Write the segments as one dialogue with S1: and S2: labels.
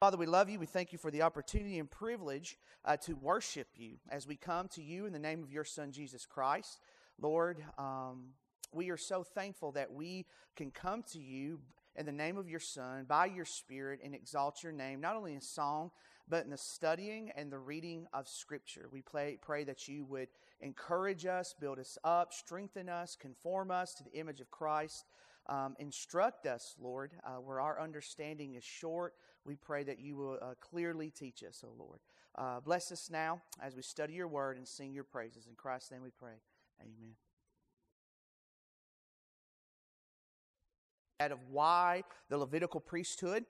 S1: Father, we love you. We thank you for the opportunity and privilege uh, to worship you as we come to you in the name of your Son, Jesus Christ. Lord, um, we are so thankful that we can come to you in the name of your Son, by your Spirit, and exalt your name, not only in song, but in the studying and the reading of Scripture. We pray, pray that you would encourage us, build us up, strengthen us, conform us to the image of Christ. Um, instruct us, Lord, uh, where our understanding is short. We pray that you will uh, clearly teach us, O oh Lord. Uh, bless us now as we study your word and sing your praises. In Christ's name we pray. Amen. Out of why the Levitical priesthood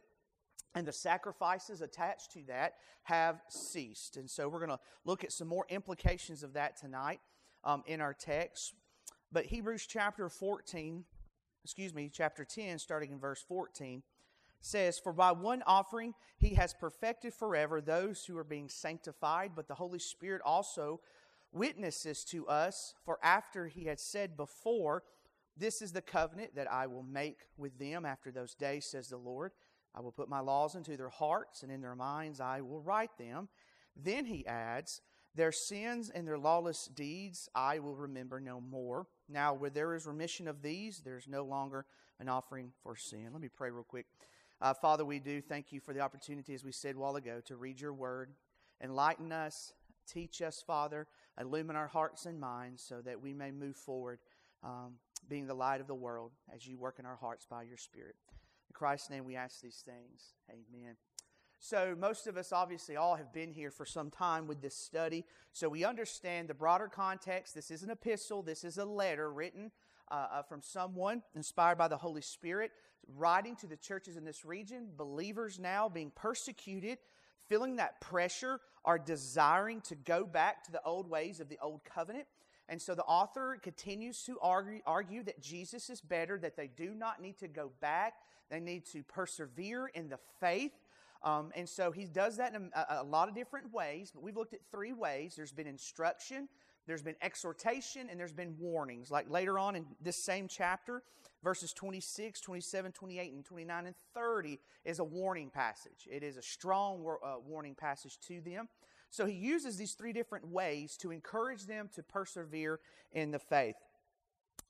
S1: and the sacrifices attached to that have ceased. And so we're going to look at some more implications of that tonight um, in our text. But Hebrews chapter 14, excuse me, chapter 10, starting in verse 14, says, For by one offering he has perfected forever those who are being sanctified, but the Holy Spirit also witnesses to us, for after he had said before, This is the covenant that I will make with them after those days, says the Lord. I will put my laws into their hearts, and in their minds I will write them. Then he adds, Their sins and their lawless deeds I will remember no more. Now, where there is remission of these, there is no longer an offering for sin. Let me pray real quick. Uh, Father, we do thank you for the opportunity, as we said a while ago, to read your word. Enlighten us, teach us, Father, illumine our hearts and minds so that we may move forward, um, being the light of the world as you work in our hearts by your Spirit. In Christ's name, we ask these things. Amen. So, most of us obviously all have been here for some time with this study. So, we understand the broader context. This is an epistle, this is a letter written uh, uh, from someone inspired by the Holy Spirit, writing to the churches in this region, believers now being persecuted, feeling that pressure, are desiring to go back to the old ways of the old covenant. And so the author continues to argue, argue that Jesus is better, that they do not need to go back they need to persevere in the faith. Um, and so he does that in a, a, lot of different ways, but we've looked at three ways. There's been instruction, there's been exhortation, and there's been warnings. Like later on in this same chapter, verses 26, 27, 28, and 29 and 30 is a warning passage. It is a strong uh, warning passage to them. So he uses these three different ways to encourage them to persevere in the faith.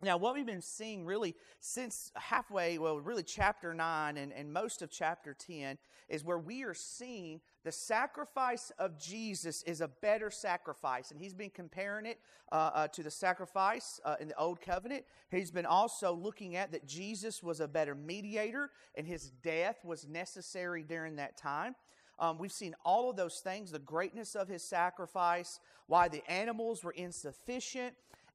S1: Now, what we've been seeing really since halfway, well, really chapter 9 and, and most of chapter 10 is where we are seeing the sacrifice of Jesus is a better sacrifice. And he's been comparing it uh, uh, to the sacrifice uh, in the Old Covenant. He's been also looking at that Jesus was a better mediator and his death was necessary during that time. Um, we've seen all of those things the greatness of his sacrifice, why the animals were insufficient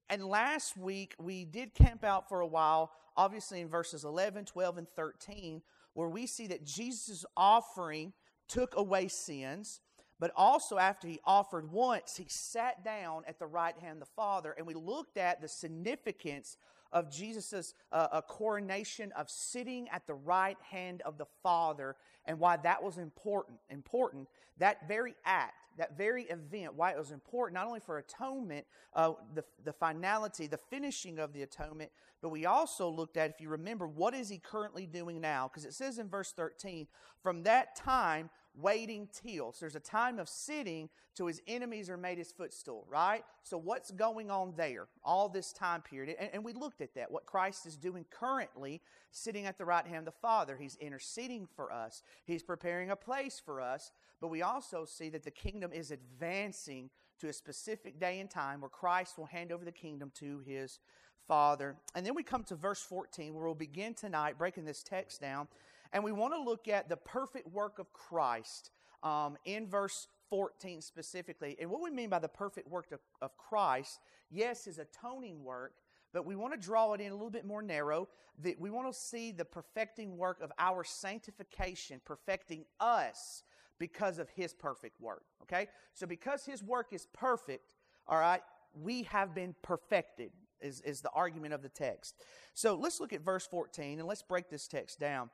S1: and last week, we did camp out for a while, obviously in verses 11, 12, and 13, where we see that Jesus' offering took away sins, but also after he offered once, he sat down at the right hand of the Father, and we looked at the significance of Jesus' uh, coronation of sitting at the right hand of the Father and why that was important. Important. That very act that very event, why it was important, not only for atonement, uh, the, the finality, the finishing of the atonement, but we also looked at, if you remember, what is he currently doing now? Because it says in verse 13, from that time, waiting till. So there's a time of sitting till his enemies are made his footstool, right? So what's going on there all this time period? And, and, we looked at that, what Christ is doing currently, sitting at the right hand of the Father. He's interceding for us, he's preparing a place for us. But we also see that the kingdom is advancing to a specific day and time where Christ will hand over the kingdom to his Father. And then we come to verse 14, where we'll begin tonight breaking this text down. And we want to look at the perfect work of Christ um, in verse 14 specifically. And what we mean by the perfect work of, of Christ, yes, his atoning work, but we want to draw it in a little bit more narrow. That we want to see the perfecting work of our sanctification, perfecting us because of his perfect work. Okay? So because his work is perfect, all right, we have been perfected, is, is the argument of the text. So let's look at verse 14 and let's break this text down.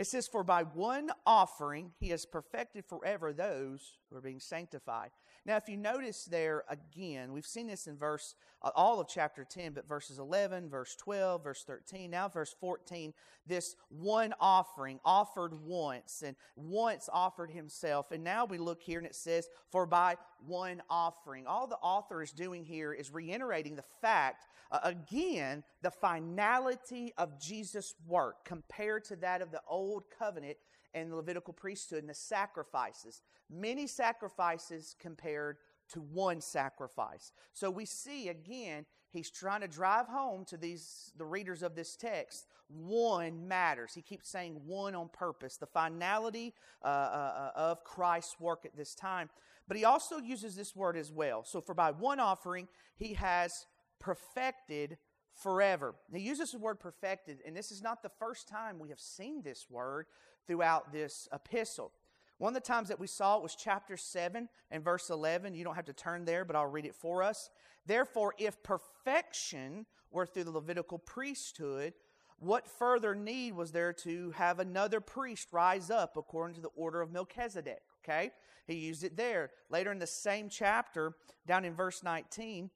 S1: It says, For by one offering he has perfected forever those who are being sanctified. Now, if you notice there again, we've seen this in verse, uh, all of chapter 10, but verses 11, verse 12, verse 13, now verse 14, this one offering offered once and once offered himself. And now we look here and it says, for by one offering. All the author is doing here is reiterating the fact, uh, again, the finality of Jesus' work compared to that of the old covenant and the Levitical priesthood and the sacrifices. Many sacrifices compared to one sacrifice. So we see again, he's trying to drive home to these the readers of this text. One matters. He keeps saying one on purpose. The finality uh, uh of Christ's work at this time. But he also uses this word as well. So for by one offering, he has perfected forever. He uses the word perfected, and this is not the first time we have seen this word throughout this epistle. One of the times that we saw it was chapter 7 and verse 11. You don't have to turn there, but I'll read it for us. Therefore, if perfection were through the Levitical priesthood, what further need was there to have another priest rise up according to the order of Melchizedek? Okay? He used it there. Later in the same chapter, down in verse 19,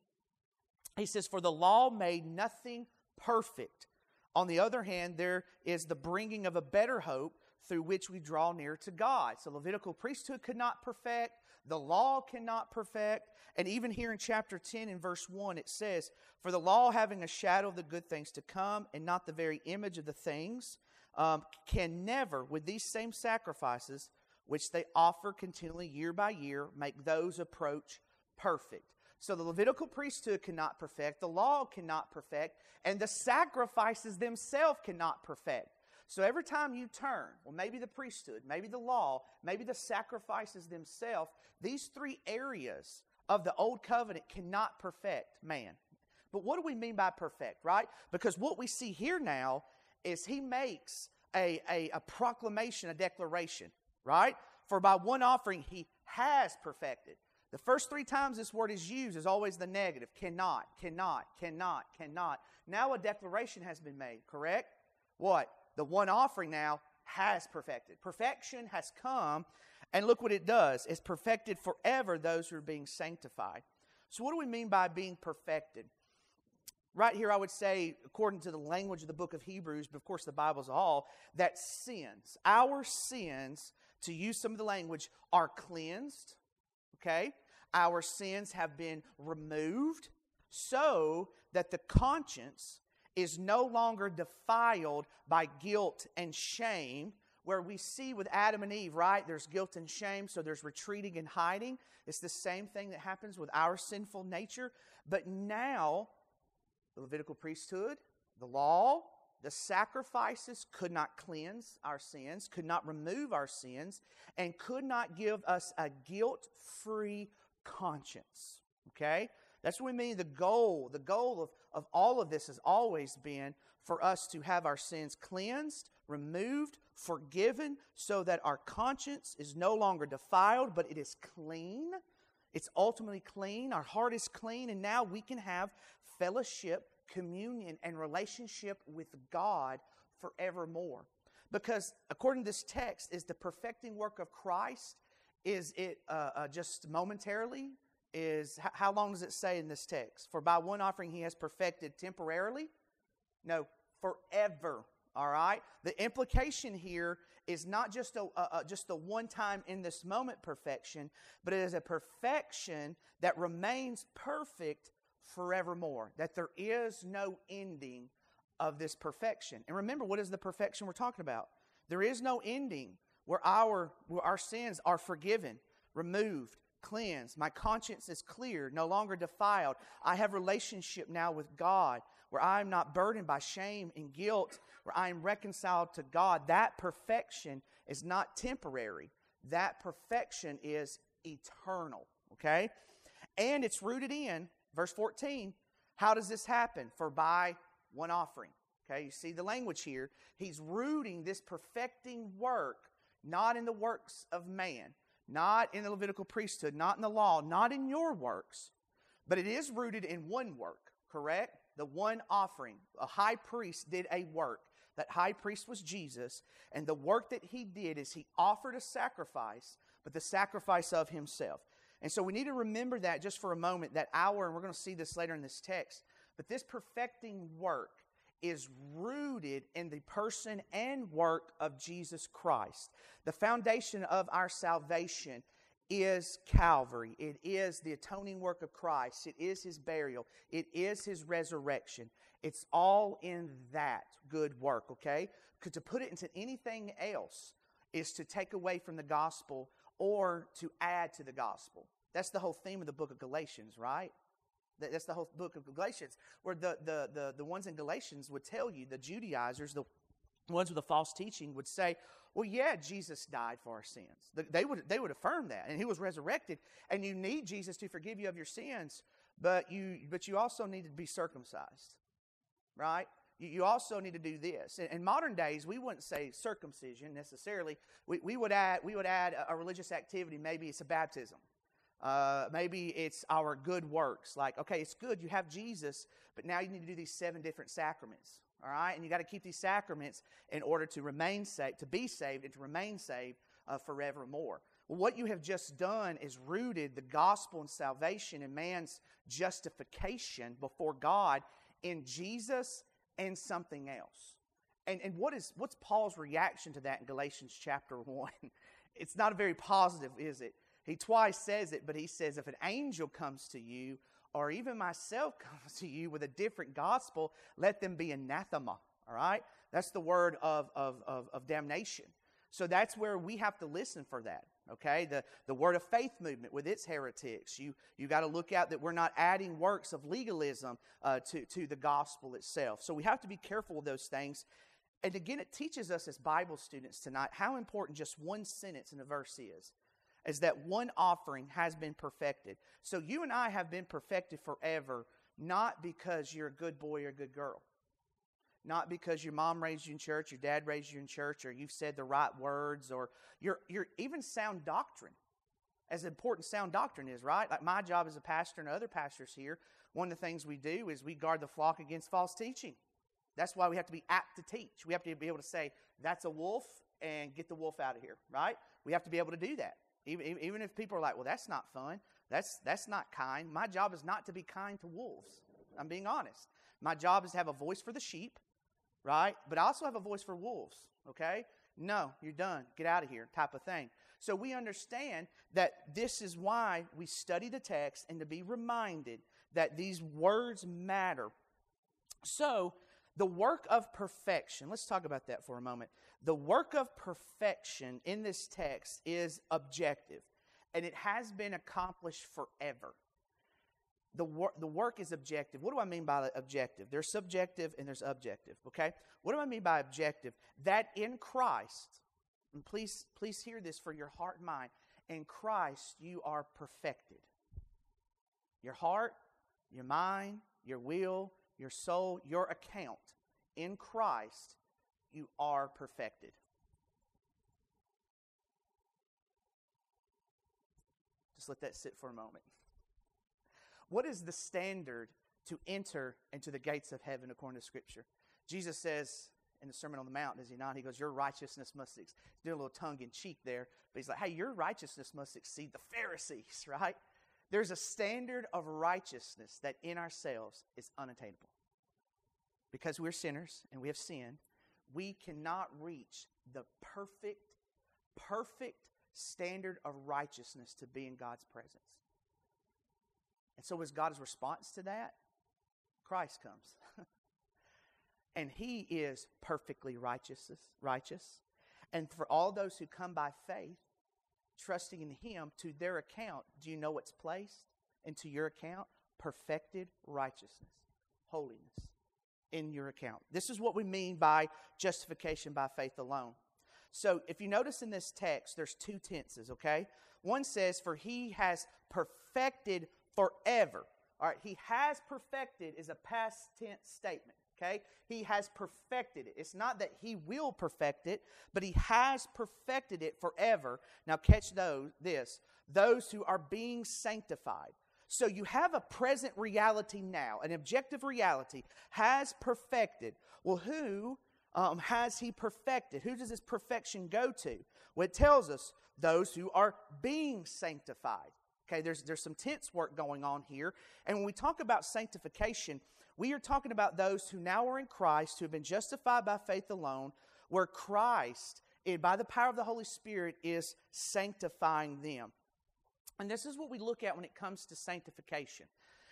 S1: he says, For the law made nothing perfect. On the other hand, there is the bringing of a better hope through which we draw near to God. So Levitical priesthood could not perfect, the law cannot perfect. And even here in chapter 10 in verse 1, it says, For the law having a shadow of the good things to come and not the very image of the things, um, can never, with these same sacrifices, which they offer continually year by year, make those approach perfect. So the Levitical priesthood cannot perfect, the law cannot perfect, and the sacrifices themselves cannot perfect. So every time you turn, well, maybe the priesthood, maybe the law, maybe the sacrifices themselves, these three areas of the old covenant cannot perfect man. But what do we mean by perfect, right? Because what we see here now is he makes a, a, a proclamation, a declaration, right? For by one offering he has perfected. The first three times this word is used is always the negative cannot, cannot, cannot, cannot. Now a declaration has been made, correct? What? the one offering now has perfected. Perfection has come, and look what it does it's perfected forever those who are being sanctified. So, what do we mean by being perfected? Right here, I would say, according to the language of the book of Hebrews, but of course the Bible's all, that sins, our sins, to use some of the language, are cleansed, okay? Our sins have been removed so that the conscience is no longer defiled by guilt and shame. Where we see with Adam and Eve, right? There's guilt and shame, so there's retreating and hiding. It's the same thing that happens with our sinful nature. But now, the Levitical priesthood, the law, the sacrifices could not cleanse our sins, could not remove our sins, and could not give us a guilt free conscience. Okay? That's what we mean the goal. The goal of, of all of this has always been for us to have our sins cleansed, removed, forgiven, so that our conscience is no longer defiled, but it is clean. It's ultimately clean. Our heart is clean, and now we can have fellowship, communion, and relationship with God forevermore. Because according to this text, is the perfecting work of Christ, is it uh, uh, just momentarily? is how long does it say in this text? For by one offering he has perfected temporarily? No, forever. All right? The implication here is not just a just a one time in this moment perfection, but it is a perfection that remains perfect forevermore. That there is no ending of this perfection. And remember, what is the perfection we're talking about? There is no ending where our, where our sins are forgiven, removed, cleansed. My conscience is clear, no longer defiled. I have relationship now with God where I am not burdened by shame and guilt, where I am reconciled to God. That perfection is not temporary. That perfection is eternal, okay? And it's rooted in verse 14. How does this happen? For by one offering. Okay, you see the language here. He's rooting this perfecting work not in the works of man, not in the Levitical priesthood, not in the law, not in your works, but it is rooted in one work, correct? The one offering. A high priest did a work. That high priest was Jesus, and the work that he did is he offered a sacrifice, but the sacrifice of himself. And so we need to remember that just for a moment, that hour, and we're going to see this later in this text, but this perfecting work is rooted in the person and work of Jesus Christ. The foundation of our salvation is Calvary. It is the atoning work of Christ. It is his burial. It is his resurrection. It's all in that good work, okay? Because to put it into anything else is to take away from the gospel or to add to the gospel. That's the whole theme of the book of Galatians, right? That's the whole book of Galatians, where the, the, the, the ones in Galatians would tell you, the Judaizers, the ones with the false teaching, would say, well, yeah, Jesus died for our sins. They would, they would affirm that, and he was resurrected, and you need Jesus to forgive you of your sins, but you, but you also need to be circumcised, right? You also need to do this. In modern days, we wouldn't say circumcision necessarily. We, we, would, add, we would add a religious activity. Maybe it's a baptism. Uh, maybe it's our good works. Like, okay, it's good you have Jesus, but now you need to do these seven different sacraments. All right? And you got to keep these sacraments in order to remain saved, to be saved, and to remain saved uh, forevermore. Well, what you have just done is rooted the gospel and salvation and man's justification before God in Jesus and something else. And, and what is what's Paul's reaction to that in Galatians chapter 1? It's not a very positive, is it? He twice says it, but he says, if an angel comes to you, or even myself comes to you with a different gospel, let them be anathema. All right? That's the word of, of, of, of damnation. So that's where we have to listen for that. Okay, the, the word of faith movement with its heretics. You, you got to look out that we're not adding works of legalism uh, to, to the gospel itself. So we have to be careful with those things. And again, it teaches us as Bible students tonight how important just one sentence in a verse is is that one offering has been perfected. So you and I have been perfected forever, not because you're a good boy or a good girl. Not because your mom raised you in church, your dad raised you in church, or you've said the right words, or your, your even sound doctrine. As important sound doctrine is, right? Like my job as a pastor and other pastors here, one of the things we do is we guard the flock against false teaching. That's why we have to be apt to teach. We have to be able to say, that's a wolf, and get the wolf out of here, right? We have to be able to do that. Even, even if people are like, well, that's not fun, that's, that's not kind. My job is not to be kind to wolves. I'm being honest. My job is to have a voice for the sheep, right? But I also have a voice for wolves, okay? No, you're done. Get out of here, type of thing. So we understand that this is why we study the text and to be reminded that these words matter. So, the work of perfection, let's talk about that for a moment. The work of perfection in this text is objective, and it has been accomplished forever. The, wor- the work is objective. What do I mean by objective? There's subjective and there's objective, okay? What do I mean by objective? That in Christ, and please, please hear this for your heart and mind, in Christ you are perfected. Your heart, your mind, your will, your soul, your account in Christ you are perfected. Just let that sit for a moment. What is the standard to enter into the gates of heaven according to Scripture? Jesus says in the Sermon on the Mount, does he not? He goes, Your righteousness must, ex-. doing a little tongue in cheek there, but he's like, Hey, your righteousness must exceed the Pharisees, right? There's a standard of righteousness that in ourselves is unattainable. Because we're sinners and we have sinned, we cannot reach the perfect, perfect standard of righteousness to be in God's presence. And so, is God's response to that? Christ comes. and he is perfectly righteous, righteous. And for all those who come by faith, trusting in him, to their account, do you know what's placed into your account? Perfected righteousness, holiness in your account. This is what we mean by justification by faith alone. So if you notice in this text, there's two tenses, okay? One says, For he has perfected forever. All right, he has perfected is a past tense statement. Okay? He has perfected it. It's not that he will perfect it, but he has perfected it forever. Now catch those this. Those who are being sanctified. So you have a present reality now, an objective reality has perfected. Well, who um, has he perfected? Who does this perfection go to? Well, it tells us those who are being sanctified. Okay, there's, there's some tense work going on here. And when we talk about sanctification, we are talking about those who now are in Christ, who have been justified by faith alone, where Christ, by the power of the Holy Spirit, is sanctifying them. And this is what we look at when it comes to sanctification.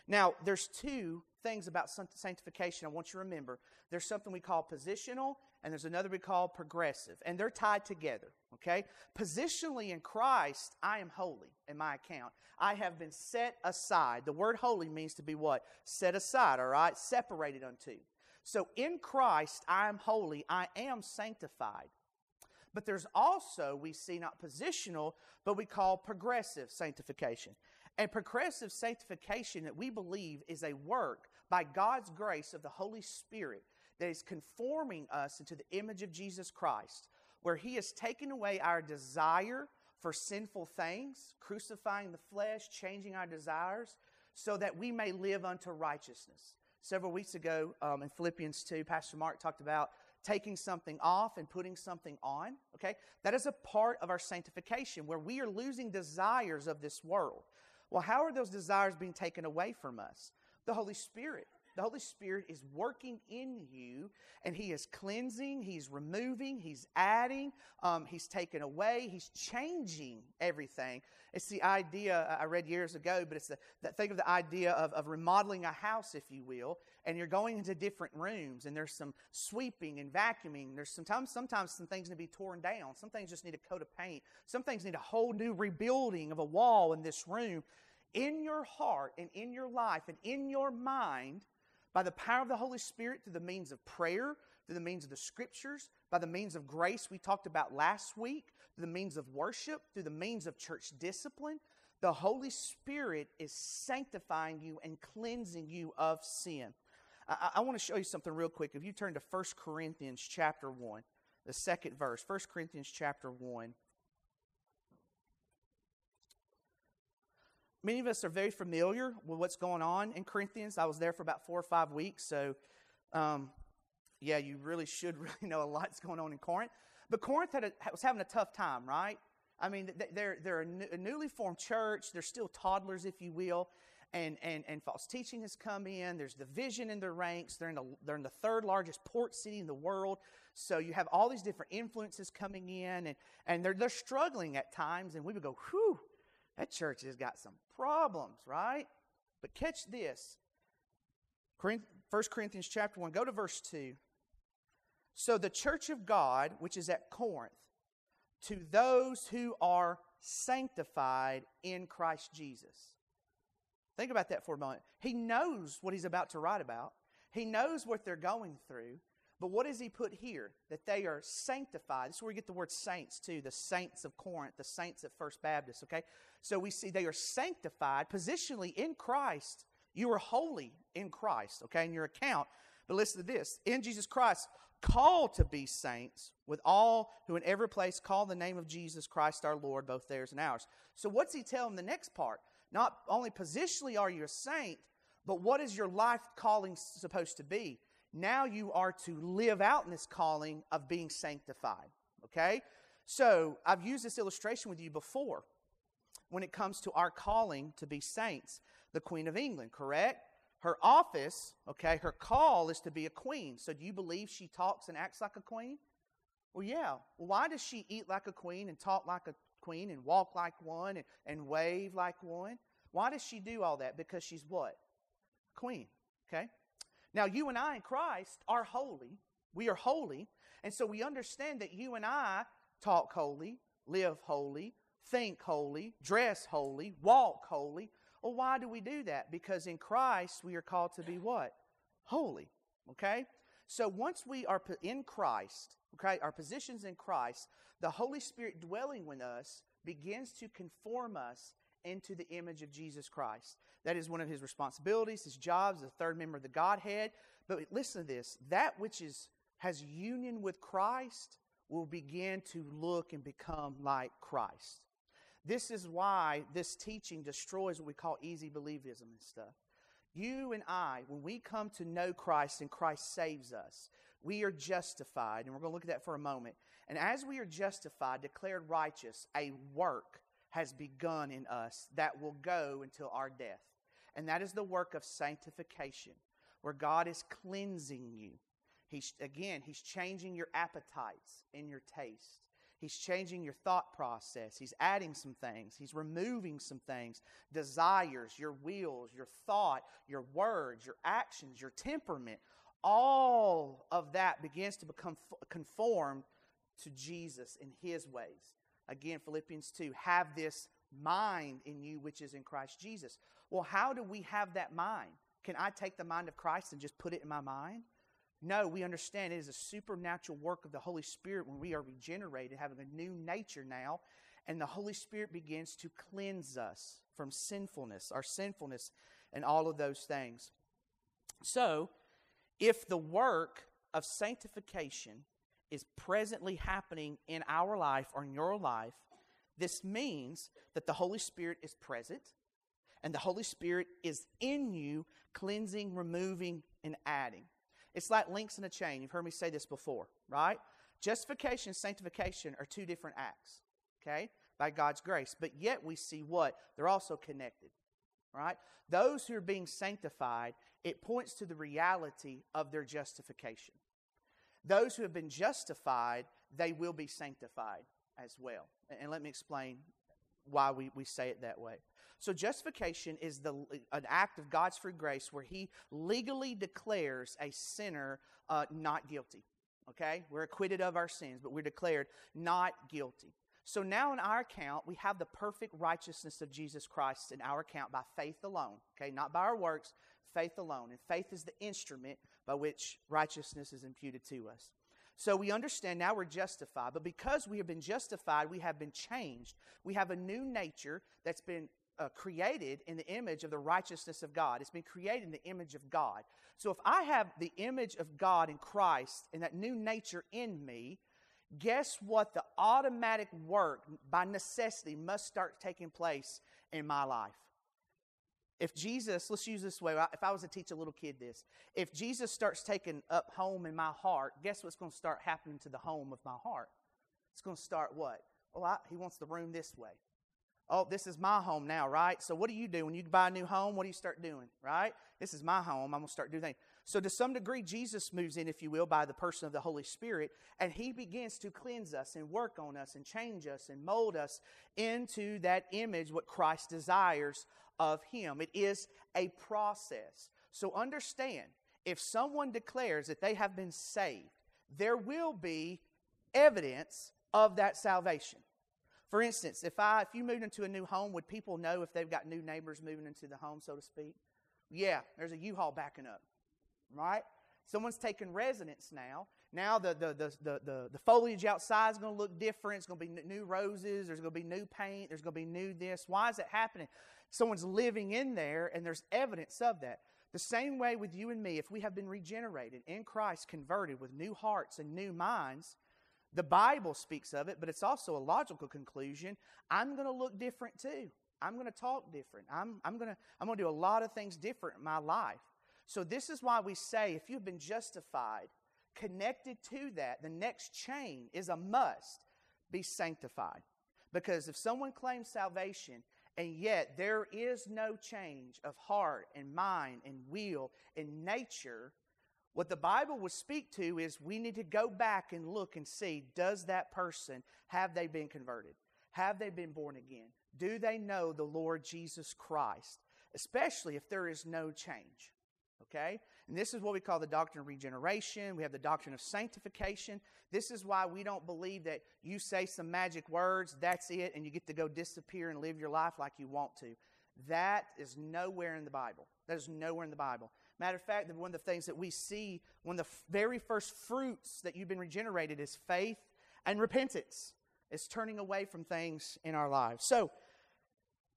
S1: Now, there's two things about sanctification I want you to remember. There's something we call positional, and there's another we call progressive, and they're tied together, okay? Positionally in Christ, I am holy in my account. I have been set aside. The word holy means to be what? Set aside, all right? Separated unto. So in Christ, I am holy, I am sanctified. But there's also, we see not positional, but we call progressive sanctification. And progressive sanctification that we believe is a work by God's grace of the Holy Spirit that is conforming us into the image of Jesus Christ, where He has taken away our desire for sinful things, crucifying the flesh, changing our desires, so that we may live unto righteousness. Several weeks ago um, in Philippians 2, Pastor Mark talked about taking something off and putting something on. Okay? That is a part of our sanctification where we are losing desires of this world. Well, how are those desires being taken away from us? The Holy Spirit. The Holy Spirit is working in you and He is cleansing, He's removing, He's adding, um, He's taking away, He's changing everything. It's the idea I read years ago, but it's the, think of the idea of, of remodeling a house, if you will, and you're going into different rooms and there's some sweeping and vacuuming. There's sometimes, sometimes some things need to be torn down. Some things just need a coat of paint. Some things need a whole new rebuilding of a wall in this room. In your heart and in your life and in your mind, by the power of the Holy Spirit through the means of prayer, through the means of the scriptures, by the means of grace we talked about last week, through the means of worship, through the means of church discipline, the Holy Spirit is sanctifying you and cleansing you of sin. I, I want to show you something real quick. If you turn to 1 Corinthians chapter 1, the second verse, 1 Corinthians chapter 1. Many of us are very familiar with what's going on in Corinthians. I was there for about four or five weeks, so um, yeah, you really should really know a lot's going on in Corinth. But Corinth a, was having a tough time, right? I mean, they're, they're a, newly formed church. They're still toddlers, if you will. And, and, and false teaching has come in. There's division in their ranks. They're in, the, they're in the third largest port city in the world. So you have all these different influences coming in, and, and they're, they're struggling at times. And we would go, whew, that church has got some problems, right? But catch this. 1 Corinthians chapter 1, go to verse 2. So the church of God, which is at Corinth, to those who are sanctified in Christ Jesus. Think about that for a moment. He knows what he's about to write about. He knows what they're going through. But what does he put here? That they are sanctified. This is where we get the word saints too. The saints of Corinth, the saints at First Baptist, okay? So we see they are sanctified positionally in Christ. You are holy in Christ, okay, in your account. But listen to this in Jesus Christ, called to be saints with all who in every place call the name of Jesus Christ our Lord, both theirs and ours. So what's he telling the next part? Not only positionally are you a saint, but what is your life calling supposed to be? Now you are to live out in this calling of being sanctified. Okay? So I've used this illustration with you before when it comes to our calling to be saints. The Queen of England, correct? Her office, okay, her call is to be a queen. So do you believe she talks and acts like a queen? Well, yeah. Well, why does she eat like a queen and talk like a queen and walk like one and, and wave like one? Why does she do all that? Because she's what? Queen. Okay? Now, you and I in Christ are holy. We are holy. And so we understand that you and I talk holy, live holy, think holy, dress holy, walk holy. Well, why do we do that? Because in Christ we are called to be what? Holy. Okay? So once we are in Christ, okay, our positions in Christ, the Holy Spirit dwelling with us begins to conform us into the image of Jesus Christ. That is one of his responsibilities, his jobs, the third member of the Godhead. But listen to this that which is, has union with Christ will begin to look and become like Christ. This is why this teaching destroys what we call easy believism and stuff. You and I, when we come to know Christ and Christ saves us, we are justified, and we're going to look at that for a moment. And as we are justified, declared righteous, a work has begun in us that will go until our death. And that is the work of sanctification, where God is cleansing you. He's, again, He's changing your appetites and your taste. He's changing your thought process. He's adding some things. He's removing some things desires, your wills, your thought, your words, your actions, your temperament. All of that begins to become conformed to Jesus in His ways. Again, Philippians 2 have this mind in you which is in Christ Jesus. Well, how do we have that mind? Can I take the mind of Christ and just put it in my mind? No, we understand it is a supernatural work of the Holy Spirit when we are regenerated, having a new nature now, and the Holy Spirit begins to cleanse us from sinfulness, our sinfulness, and all of those things. So, if the work of sanctification is presently happening in our life or in your life, this means that the Holy Spirit is present and the Holy Spirit is in you, cleansing, removing, and adding. It's like links in a chain. You've heard me say this before, right? Justification and sanctification are two different acts, okay, by God's grace. But yet we see what? They're also connected, right? Those who are being sanctified, it points to the reality of their justification. Those who have been justified, they will be sanctified as well. And let me explain why we, we say it that way. So, justification is the, an act of God's free grace where He legally declares a sinner uh, not guilty. Okay? We're acquitted of our sins, but we're declared not guilty. So now in our account, we have the perfect righteousness of Jesus Christ in our account by faith alone. Okay? Not by our works, faith alone. And faith is the instrument by which righteousness is imputed to us. So we understand now we're justified, but because we have been justified, we have been changed. We have a new nature that's been uh, created in the image of the righteousness of God. It's been created in the image of God. So if I have the image of God in Christ and that new nature in me, guess what? The automatic work by necessity must start taking place in my life. If Jesus, let's use this way, if I was to teach a little kid this, if Jesus starts taking up home in my heart, guess what's going to start happening to the home of my heart? It's going to start what? Oh, I, he wants the room this way. Oh, this is my home now, right? So what do you do when you buy a new home? What do you start doing, right? This is my home. I'm going to start doing things. So to some degree, Jesus moves in, if you will, by the person of the Holy Spirit, and he begins to cleanse us and work on us and change us and mold us into that image, what Christ desires of him. It is a process. So understand, if someone declares that they have been saved, there will be evidence of that salvation. For instance, if I if you moved into a new home, would people know if they've got new neighbors moving into the home, so to speak? Yeah, there's a U-Haul backing up. Right? Someone's taking residence now. Now the, the, the, the, the, the foliage outside is going to look different. It's going to be new roses. There's going to be new paint. There's going to be new this. Why is it happening? Someone's living in there, and there's evidence of that. The same way with you and me, if we have been regenerated in Christ, converted with new hearts and new minds, the Bible speaks of it, but it's also a logical conclusion. I'm going to look different too. I'm going to talk different. I'm, I'm going to I'm going to do a lot of things different in my life. So, this is why we say if you've been justified, connected to that, the next chain is a must be sanctified. Because if someone claims salvation and yet there is no change of heart and mind and will and nature, what the Bible would speak to is we need to go back and look and see does that person, have they been converted? Have they been born again? Do they know the Lord Jesus Christ? Especially if there is no change. Okay? And this is what we call the doctrine of regeneration. We have the doctrine of sanctification. This is why we don't believe that you say some magic words, that's it, and you get to go disappear and live your life like you want to. That is nowhere in the Bible. That is nowhere in the Bible. Matter of fact, one of the things that we see, one of the very first fruits that you've been regenerated is faith and repentance. It's turning away from things in our lives. So,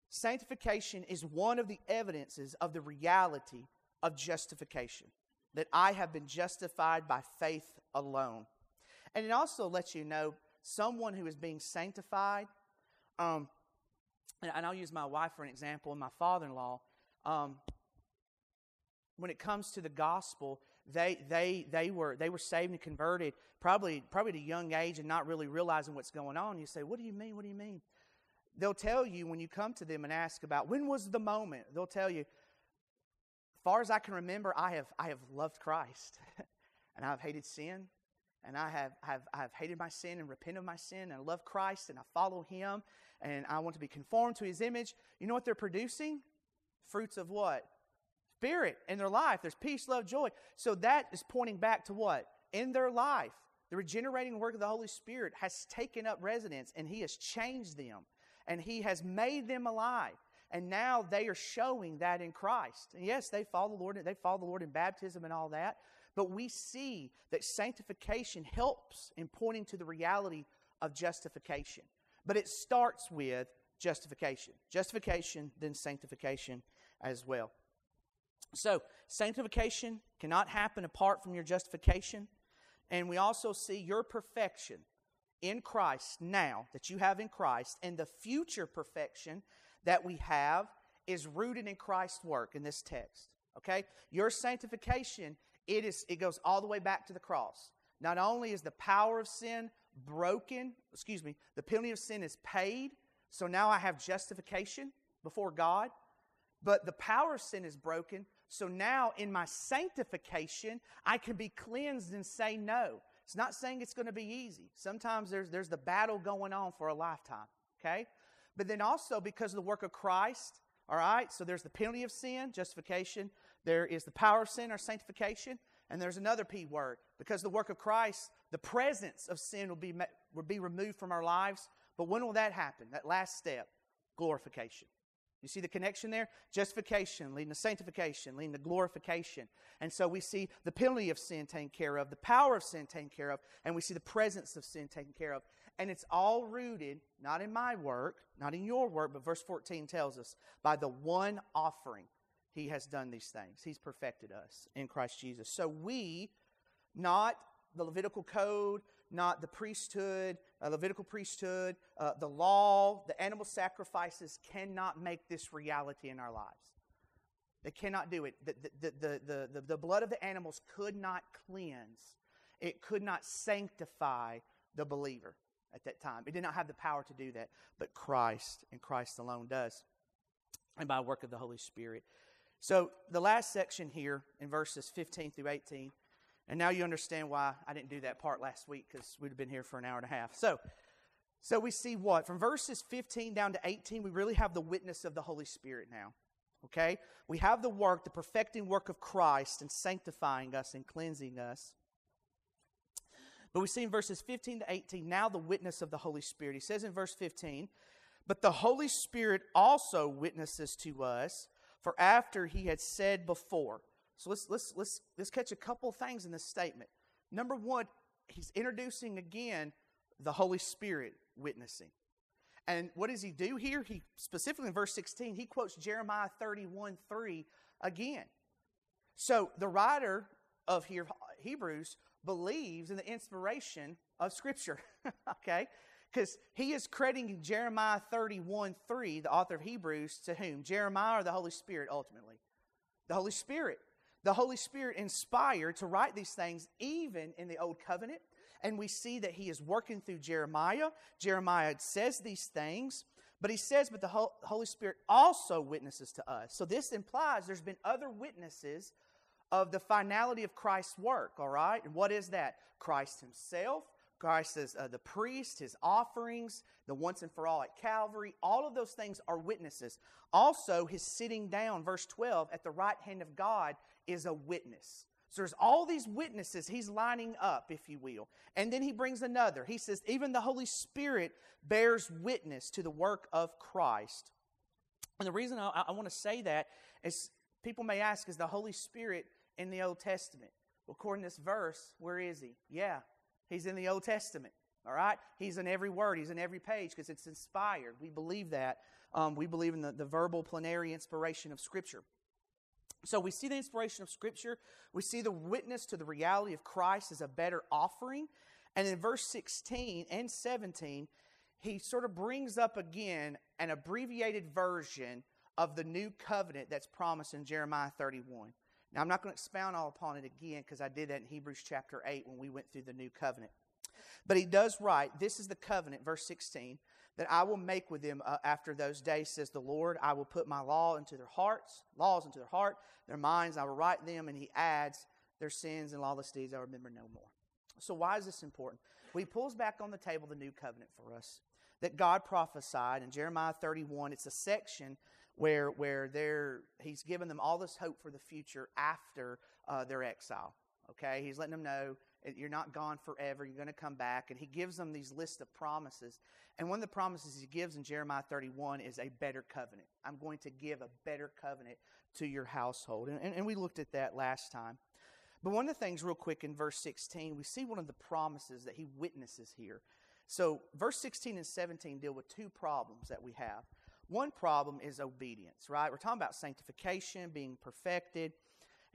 S1: sanctification is one of the evidences of the reality of justification, that I have been justified by faith alone. And it also lets you know someone who is being sanctified. Um, and I'll use my wife for an example and my father in law. Um, when it comes to the gospel, they, they, they, were, they were saved and converted probably, probably at a young age and not really realizing what's going on. You say, What do you mean? What do you mean? They'll tell you when you come to them and ask about when was the moment, they'll tell you, as far as I can remember, I have, I have loved Christ and I've hated sin and I have, have, I have hated my sin and repented of my sin and I love Christ and I follow Him and I want to be conformed to His image. You know what they're producing? Fruits of what? Spirit in their life. There's peace, love, joy. So that is pointing back to what? In their life, the regenerating work of the Holy Spirit has taken up residence and He has changed them and He has made them alive. And now they are showing that in Christ. And yes, they follow the Lord, they follow the Lord in baptism and all that. But we see that sanctification helps in pointing to the reality of justification. But it starts with justification. Justification, then sanctification as well. So, sanctification cannot happen apart from your justification. And we also see your perfection in Christ now, that you have in Christ, and the future perfection that we have is rooted in Christ's work in this text. Okay? Your sanctification it, is, it goes all the way back to the cross. Not only is the power of sin broken, excuse me, the penalty of sin is paid, so now I have justification before God, but the power of sin is broken, so now in my sanctification, I can be cleansed and say no. It's not saying it's going to be easy. Sometimes there's, there's the battle going on for a lifetime, okay? But then also because of the work of Christ, all right, so there's the penalty of sin, justification. There is the power of sin, or sanctification. And there's another P word. Because the work of Christ, the presence of sin will be, will be removed from our lives. But when will that happen? That last step, glorification. You see the connection there? Justification leading to sanctification, leading to glorification. And so we see the penalty of sin taken care of, the power of sin taken care of, and we see the presence of sin taken care of. And it's all rooted, not in my work, not in your work, but verse 14 tells us, by the one offering he has done these things. He's perfected us in Christ Jesus. So we, not the Levitical code, not the priesthood, uh, Levitical priesthood, uh, the law, the animal sacrifices cannot make this reality in our lives. They cannot do it. The, the, the, the, the, the blood of the animals could not cleanse, it could not sanctify the believer at that time. It did not have the power to do that, but Christ and Christ alone does, and by work of the Holy Spirit. So, the last section here in verses 15 through 18, and now you understand why I didn't do that part last week because we'd have been here for an hour and a half. So, so we see what? From verses 15 down to 18, we really have the witness of the Holy Spirit now. Okay? We have the work, the perfecting work of Christ and sanctifying us and cleansing us. But we see in verses 15 to 18 now the witness of the Holy Spirit. He says in verse 15, But the Holy Spirit also witnesses to us for after he had said before. So let's, let's, let's, let's catch a couple things in this statement. Number one, he's introducing again the Holy Spirit witnessing. And what does he do here? He specifically in verse 16, he quotes Jeremiah 31 3 again. So the writer of here, Hebrews believes in the inspiration of Scripture. okay? Because he is crediting Jeremiah 31 3, the author of Hebrews, to whom? Jeremiah or the Holy Spirit ultimately? The Holy Spirit. The Holy Spirit inspired to write these things even in the Old Covenant. And we see that he is working through Jeremiah. Jeremiah says these things, but he says, but the Holy Spirit also witnesses to us. So this implies there's been other witnesses of the finality of Christ's work, all right? And what is that? Christ himself, Christ says uh, the priest, his offerings, the once and for all at Calvary, all of those things are witnesses. Also, his sitting down, verse 12, at the right hand of God is a witness. So there's all these witnesses he's lining up, if you will. And then he brings another. He says, even the Holy Spirit bears witness to the work of Christ. And the reason I, I want to say that is people may ask, is the Holy Spirit in the Old Testament? Well, according to this verse, where is he? Yeah, He's in the Old Testament. All right? He's in every word, he's in every page because it's inspired. We believe that. Um, we believe in the, the verbal plenary inspiration of Scripture. So we see the inspiration of Scripture. We see the witness to the reality of Christ as a better offering. And in verse 16 and 17, he sort of brings up again an abbreviated version of the new covenant that's promised in Jeremiah 31. Now, I'm not going to expound all upon it again because I did that in Hebrews chapter 8 when we went through the new covenant. But he does write, This is the covenant, verse 16, that I will make with them uh, after those days, says the Lord. I will put my law into their hearts, laws into their heart, their minds, I will write them. And he adds, Their sins and lawless deeds I remember no more. So, why is this important? Well, he pulls back on the table the new covenant for us that God prophesied in Jeremiah 31. It's a section where, where they're, he's given them all this hope for the future after uh, their exile. Okay? He's letting them know you're not gone forever. You're going to come back. And he gives them these lists of promises. And one of the promises he gives in Jeremiah 31 is a better covenant. I'm going to give a better covenant to your household. And, and, and we looked at that last time. But one of the things, real quick, in verse 16, we see one of the promises that he witnesses here. So, verse 16 and 17 deal with two problems that we have. One problem is obedience, right? We're talking about sanctification, being perfected.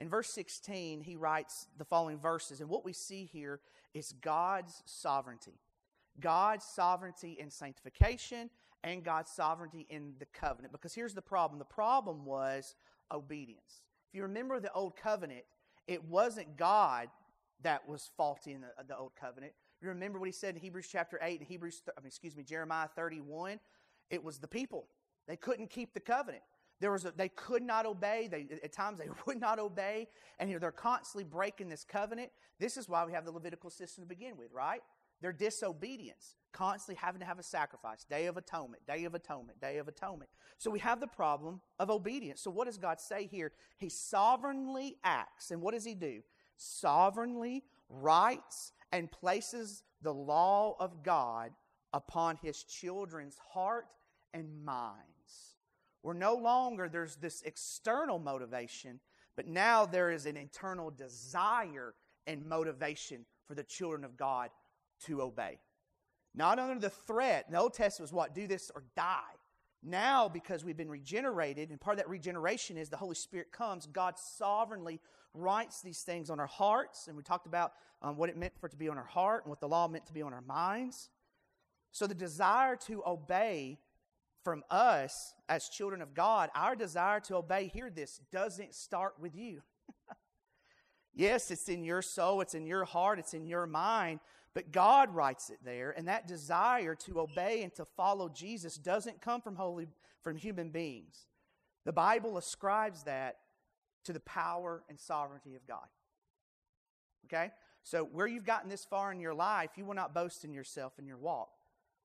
S1: In verse 16, he writes the following verses, and what we see here is God's sovereignty. God's sovereignty in sanctification and God's sovereignty in the covenant. Because here's the problem the problem was obedience. If you remember the old covenant, it wasn't God that was faulty in the, the old covenant. You remember what he said in Hebrews chapter 8 and Hebrews, excuse me, Jeremiah 31? It was the people. They couldn't keep the covenant. There was a, they could not obey. They, at times they would not obey. And you know, they're constantly breaking this covenant. This is why we have the Levitical system to begin with, right? Their disobedience, constantly having to have a sacrifice, Day of Atonement, Day of Atonement, Day of Atonement. So we have the problem of obedience. So what does God say here? He sovereignly acts. And what does He do? Sovereignly writes and places the law of God upon his children's heart and minds. Where no longer there's this external motivation, but now there is an internal desire and motivation for the children of God to obey. Not under the threat. The Old Testament was what? Do this or die. Now, because we've been regenerated, and part of that regeneration is the Holy Spirit comes, God sovereignly writes these things on our hearts. And we talked about um, what it meant for it to be on our heart and what the law meant to be on our minds. So the desire to obey from us as children of God, our desire to obey, hear this, doesn't start with you. yes, it's in your soul, it's in your heart, it's in your mind, but God writes it there. And that desire to obey and to follow Jesus doesn't come from wholly from human beings. The Bible ascribes that to the power and sovereignty of God. Okay? So, where you've gotten this far in your life, you will not boast in yourself in your walk.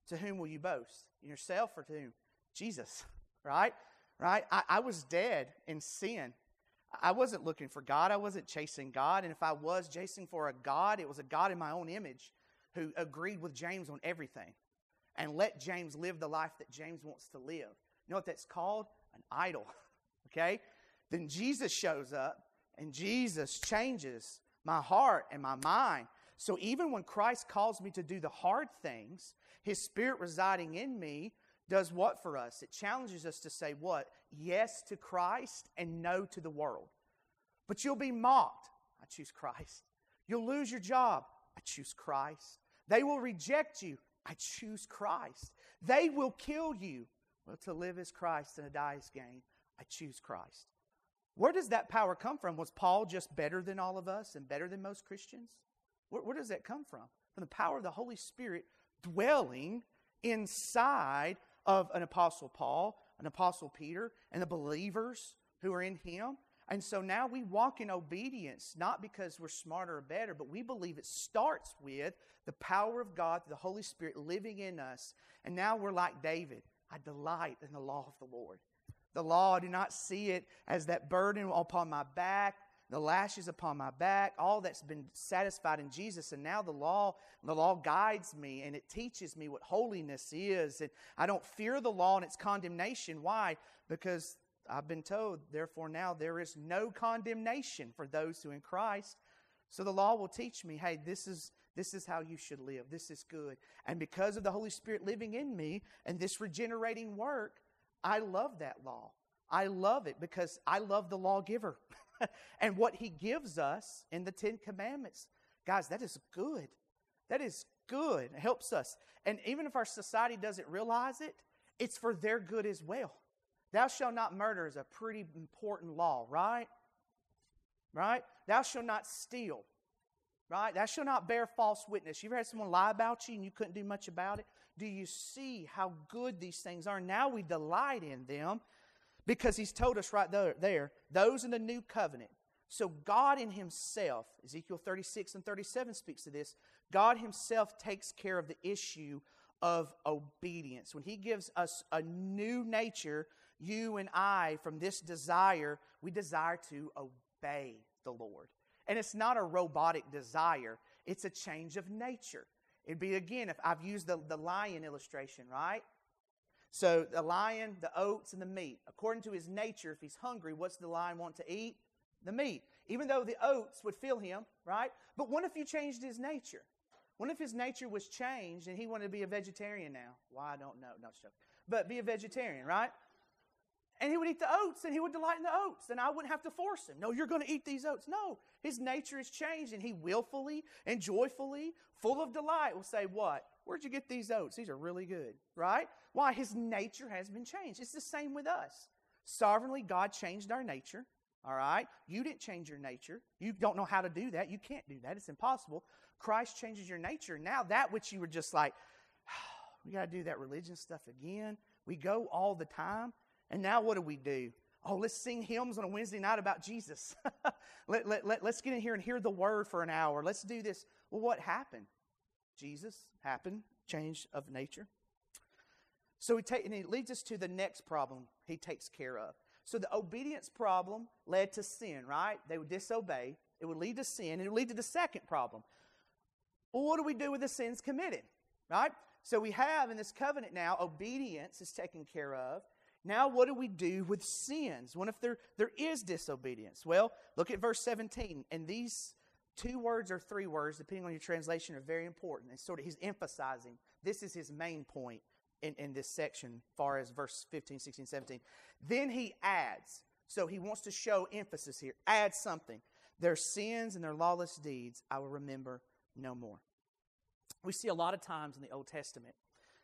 S1: To whom will you boast? In yourself or to whom? Jesus, right? Right? I, I was dead in sin. I wasn't looking for God. I wasn't chasing God. And if I was chasing for a God, it was a God in my own image who agreed with James on everything and let James live the life that James wants to live. You know what that's called? An idol. Okay? Then Jesus shows up and Jesus changes my heart and my mind. So even when Christ calls me to do the hard things, his spirit residing in me does what for us? It challenges us to say what? Yes to Christ and no to the world. But you'll be mocked. I choose Christ. You'll lose your job. I choose Christ. They will reject you. I choose Christ. They will kill you. Well, to live is Christ and to die is gain. I choose Christ. Where does that power come from? Was Paul just better than all of us and better than most Christians? Where, where does that come from? From the power of the Holy Spirit dwelling inside of an apostle Paul, an apostle Peter, and the believers who are in him. And so now we walk in obedience, not because we're smarter or better, but we believe it starts with the power of God, the Holy Spirit living in us. And now we're like David. I delight in the law of the Lord. The law, I do not see it as that burden upon my back, the lashes upon my back, all that's been satisfied in Jesus. And now the law, the law guides me and it teaches me what holiness is. And I don't fear the law and its condemnation. Why? Because I've been told, therefore, now there is no condemnation for those who in Christ. So the law will teach me, hey, this is this is how you should live. This is good. And because of the Holy Spirit living in me and this regenerating work, I love that law. I love it because I love the lawgiver and what he gives us in the Ten Commandments. Guys, that is good. That is good. It helps us. And even if our society doesn't realize it, it's for their good as well. Thou shalt not murder is a pretty important law, right? right? Thou shalt not steal, right? Thou shalt not bear false witness. You ever had someone lie about you and you couldn't do much about it? Do you see how good these things are? Now we delight in them because he's told us right there, those in the new covenant. So God in himself, Ezekiel 36 and 37 speaks to this, God himself takes care of the issue of obedience. When he gives us a new nature, you and I, from this desire, we desire to obey the Lord. And it's not a robotic desire, it's a change of nature. It'd be again, if I've used the, the lion illustration, right? So the lion, the oats, and the meat. According to his nature, if he's hungry, what's the lion want to eat? The meat. Even though the oats would fill him, right? But what if you changed his nature? What if his nature was changed and he wanted to be a vegetarian now? Why, I don't know. No, joking. But be a vegetarian, right? And he would eat the oats and he would delight in the oats. And I wouldn't have to force him. No, you're going to eat these oats. No, his nature is changed and he willfully and joyfully, full of delight, will say, What? Where'd you get these oats? These are really good, right? Why? His nature has been changed. It's the same with us. Sovereignly, God changed our nature, all right? You didn't change your nature. You don't know how to do that. You can't do that. It's impossible. Christ changes your nature. Now, that which you were just like, oh, we got to do that religion stuff again. We go all the time. And now what do we do? Oh, let's sing hymns on a Wednesday night about Jesus. let, let, let, let's get in here and hear the word for an hour. Let's do this. Well, what happened? Jesus happened, change of nature. So he take, and it leads us to the next problem he takes care of. So the obedience problem led to sin, right? They would disobey. It would lead to sin, and it would lead to the second problem. Well, what do we do with the sins committed, right? So we have in this covenant now, obedience is taken care of. Now, what do we do with sins? What if there, there is disobedience? Well, look at verse 17. And these two words or three words, depending on your translation, are very important. And sort of he's emphasizing this is his main point in, in this section, far as verse 15, 16, 17. Then he adds, so he wants to show emphasis here, add something. Their sins and their lawless deeds I will remember no more. We see a lot of times in the Old Testament,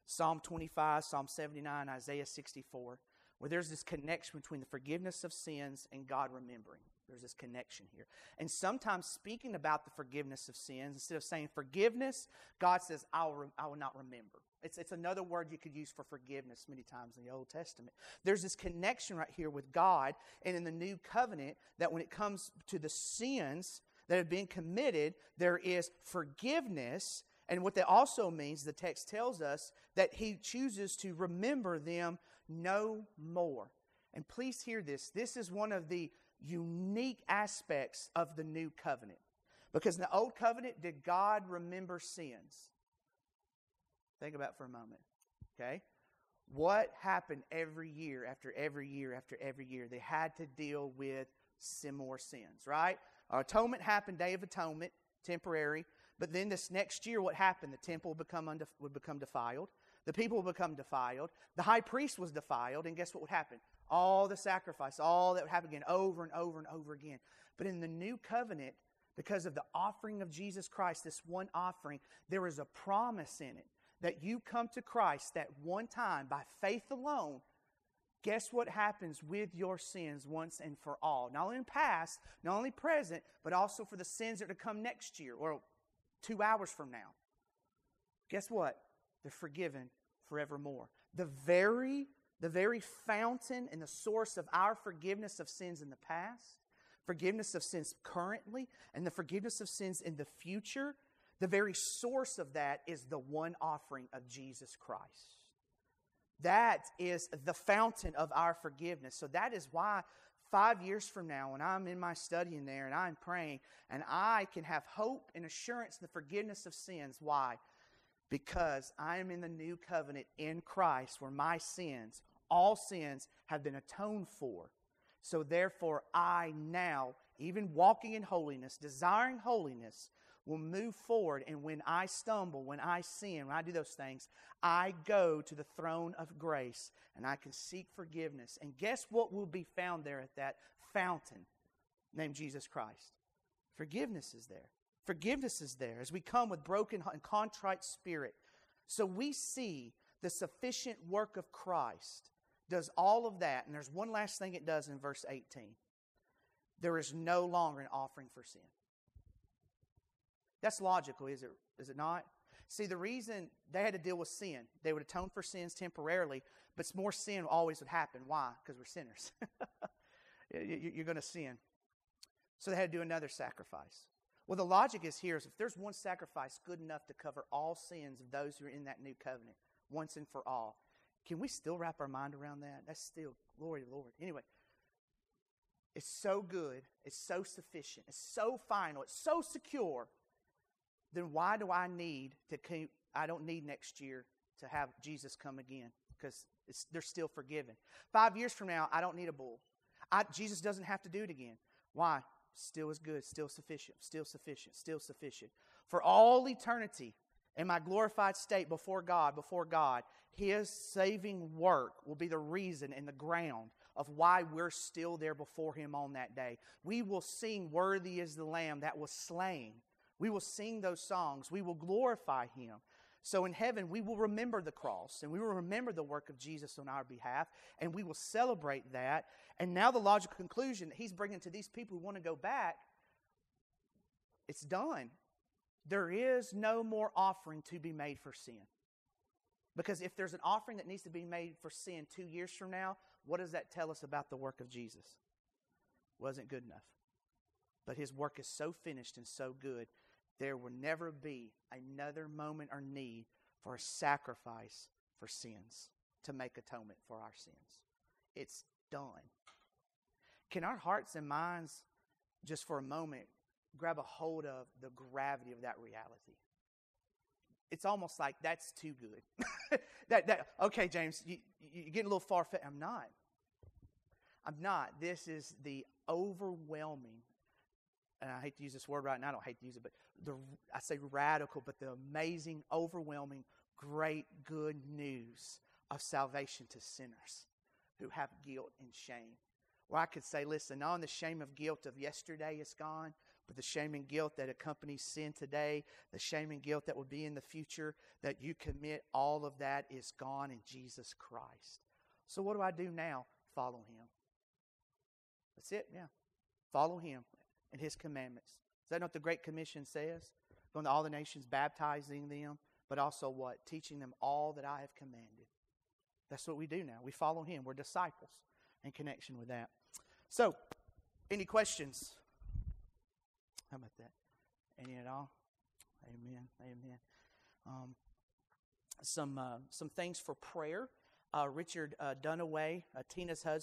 S1: Psalm 25, Psalm 79, Isaiah 64, where there's this connection between the forgiveness of sins and God remembering. There's this connection here. And sometimes speaking about the forgiveness of sins, instead of saying forgiveness, God says, I will, re- I will not remember. It's, it's another word you could use for forgiveness many times in the Old Testament. There's this connection right here with God and in the new covenant that when it comes to the sins that have been committed, there is forgiveness. And what that also means, the text tells us, that He chooses to remember them no more. And please hear this. This is one of the unique aspects of the new covenant. Because in the old covenant, did God remember sins? Think about for a moment. Okay? What happened every year after every year after every year? They had to deal with similar sins, right? Our atonement happened, Day of Atonement, temporary. But then this next year, what happened? The temple would become, undef- would become defiled. The people become defiled. The high priest was defiled. And guess what would happen? All the sacrifice, all that would happen again over and over and over again. But in the new covenant, because of the offering of Jesus Christ, this one offering, there is a promise in it that you come to Christ that one time by faith alone. Guess what happens with your sins once and for all? Not only in past, not only present, but also for the sins that are to come next year or two hours from now. Guess what? They're forgiven forevermore. The very, the very fountain and the source of our forgiveness of sins in the past, forgiveness of sins currently, and the forgiveness of sins in the future, the very source of that is the one offering of Jesus Christ. That is the fountain of our forgiveness. So that is why five years from now, when I'm in my study in there and I'm praying, and I can have hope and assurance in the forgiveness of sins. Why? Because I am in the new covenant in Christ where my sins, all sins, have been atoned for. So therefore, I now, even walking in holiness, desiring holiness, will move forward. And when I stumble, when I sin, when I do those things, I go to the throne of grace and I can seek forgiveness. And guess what will be found there at that fountain named Jesus Christ? Forgiveness is there. Forgiveness is there as we come with broken and contrite spirit. So we see the sufficient work of Christ does all of that. And there's one last thing it does in verse 18. there is no longer an offering for sin. That's logical, is it, is it not? See, the reason they had to deal with sin, they would atone for sins temporarily, but more sin always would happen. Why? Because we're sinners. You're going to sin. So they had to do another sacrifice. Well, the logic is here is if there's one sacrifice good enough to cover all sins of those who are in that new covenant, once and for all, can we still wrap our mind around that? That's still glory to the Lord. Anyway, it's so good, it's so sufficient, it's so final, it's so secure. Then why do I need to keep, I don't need next year to have Jesus come again because they're still forgiven. Five years from now, I don't need a bull. I, Jesus doesn't have to do it again. Why? Still is good, still sufficient, still sufficient, still sufficient. For all eternity, in my glorified state before God, before God, His saving work will be the reason and the ground of why we're still there before Him on that day. We will sing, Worthy is the Lamb that was slain. We will sing those songs. We will glorify Him. So in heaven, we will remember the cross and we will remember the work of Jesus on our behalf and we will celebrate that. And now, the logical conclusion that He's bringing to these people who want to go back it's done. There is no more offering to be made for sin. Because if there's an offering that needs to be made for sin two years from now, what does that tell us about the work of Jesus? Wasn't good enough. But his work is so finished and so good, there will never be another moment or need for a sacrifice for sins to make atonement for our sins. It's done. Can our hearts and minds, just for a moment, grab a hold of the gravity of that reality? It's almost like that's too good. that, that, okay, James, you, you're getting a little far fetched. I'm not. I'm not. This is the overwhelming, and I hate to use this word right now, I don't hate to use it, but the, I say radical, but the amazing, overwhelming, great, good news of salvation to sinners who have guilt and shame. Where I could say, listen, on the shame of guilt of yesterday is gone, but the shame and guilt that accompanies sin today, the shame and guilt that will be in the future that you commit, all of that is gone in Jesus Christ. So, what do I do now? Follow Him. That's it, yeah. Follow Him and His commandments. That what the Great Commission says? Going to all the nations, baptizing them, but also what? Teaching them all that I have commanded. That's what we do now. We follow Him. We're disciples in connection with that. So, any questions? How about that? Any at all? Amen. Amen. Um, some uh, some things for prayer. Uh, Richard uh, Dunaway, uh, Tina's husband.